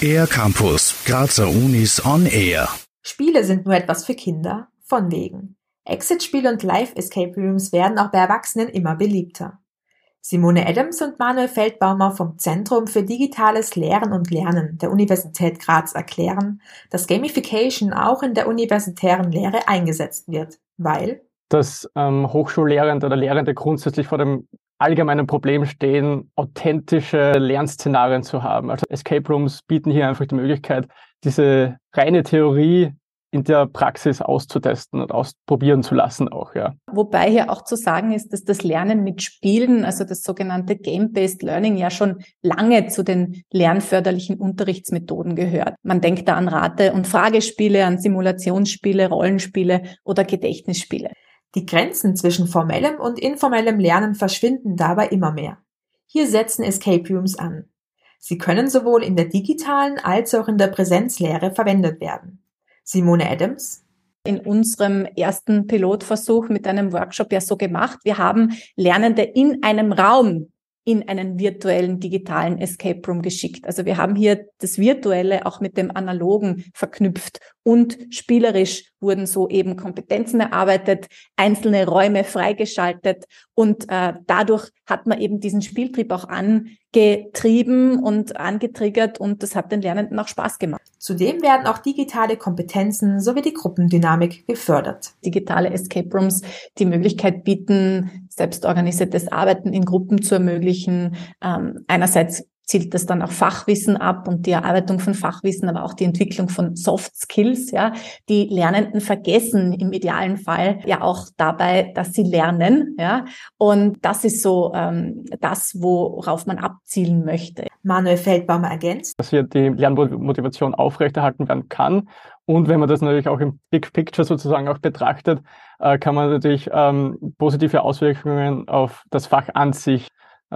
Air Campus, Grazer Unis on Air. Spiele sind nur etwas für Kinder, von wegen. Exit-Spiele und Live-Escape Rooms werden auch bei Erwachsenen immer beliebter. Simone Adams und Manuel Feldbaumer vom Zentrum für digitales Lehren und Lernen der Universität Graz erklären, dass Gamification auch in der universitären Lehre eingesetzt wird, weil dass ähm, Hochschullehrende oder Lehrende grundsätzlich vor dem allgemeinen Problem stehen, authentische Lernszenarien zu haben. Also Escape Rooms bieten hier einfach die Möglichkeit, diese reine Theorie in der Praxis auszutesten und ausprobieren zu lassen auch, ja. Wobei hier auch zu sagen ist, dass das Lernen mit Spielen, also das sogenannte Game-Based Learning ja schon lange zu den lernförderlichen Unterrichtsmethoden gehört. Man denkt da an Rate- und Fragespiele, an Simulationsspiele, Rollenspiele oder Gedächtnisspiele. Die Grenzen zwischen formellem und informellem Lernen verschwinden dabei immer mehr. Hier setzen Escape Rooms an. Sie können sowohl in der digitalen als auch in der Präsenzlehre verwendet werden. Simone Adams, in unserem ersten Pilotversuch mit einem Workshop ja so gemacht. Wir haben Lernende in einem Raum in einen virtuellen digitalen Escape Room geschickt. Also wir haben hier das Virtuelle auch mit dem Analogen verknüpft und spielerisch wurden so eben Kompetenzen erarbeitet, einzelne Räume freigeschaltet und äh, dadurch hat man eben diesen Spieltrieb auch angetrieben und angetriggert und das hat den Lernenden auch Spaß gemacht. Zudem werden auch digitale Kompetenzen sowie die Gruppendynamik gefördert. Digitale Escape Rooms die Möglichkeit bieten, selbstorganisiertes Arbeiten in Gruppen zu ermöglichen. Ähm, einerseits zielt das dann auch Fachwissen ab und die Erarbeitung von Fachwissen, aber auch die Entwicklung von Soft Skills, ja. Die Lernenden vergessen im idealen Fall ja auch dabei, dass sie lernen, ja. Und das ist so ähm, das, worauf man abzielen möchte. Manuel Feldbaumer ergänzt. Dass hier die Lernmotivation aufrechterhalten werden kann. Und wenn man das natürlich auch im Big Picture sozusagen auch betrachtet, äh, kann man natürlich ähm, positive Auswirkungen auf das Fach an sich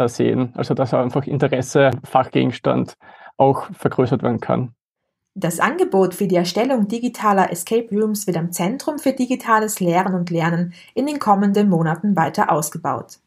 sehen. Also dass einfach Interesse, Fachgegenstand auch vergrößert werden kann. Das Angebot für die Erstellung digitaler Escape Rooms wird am Zentrum für digitales Lehren und Lernen in den kommenden Monaten weiter ausgebaut.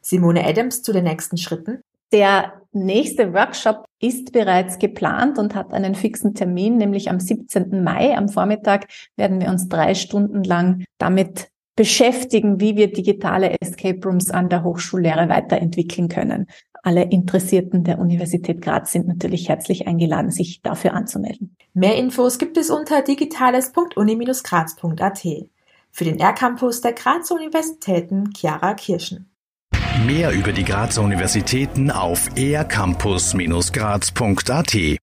Simone Adams zu den nächsten Schritten. Der nächste Workshop ist bereits geplant und hat einen fixen Termin, nämlich am 17. Mai. Am Vormittag werden wir uns drei Stunden lang damit beschäftigen, wie wir digitale Escape Rooms an der Hochschullehre weiterentwickeln können. Alle Interessierten der Universität Graz sind natürlich herzlich eingeladen, sich dafür anzumelden. Mehr Infos gibt es unter digitales.uni-graz.at. Für den R-Campus der Grazer Universitäten Chiara Kirschen. Mehr über die Grazer Universitäten auf ercampus-graz.at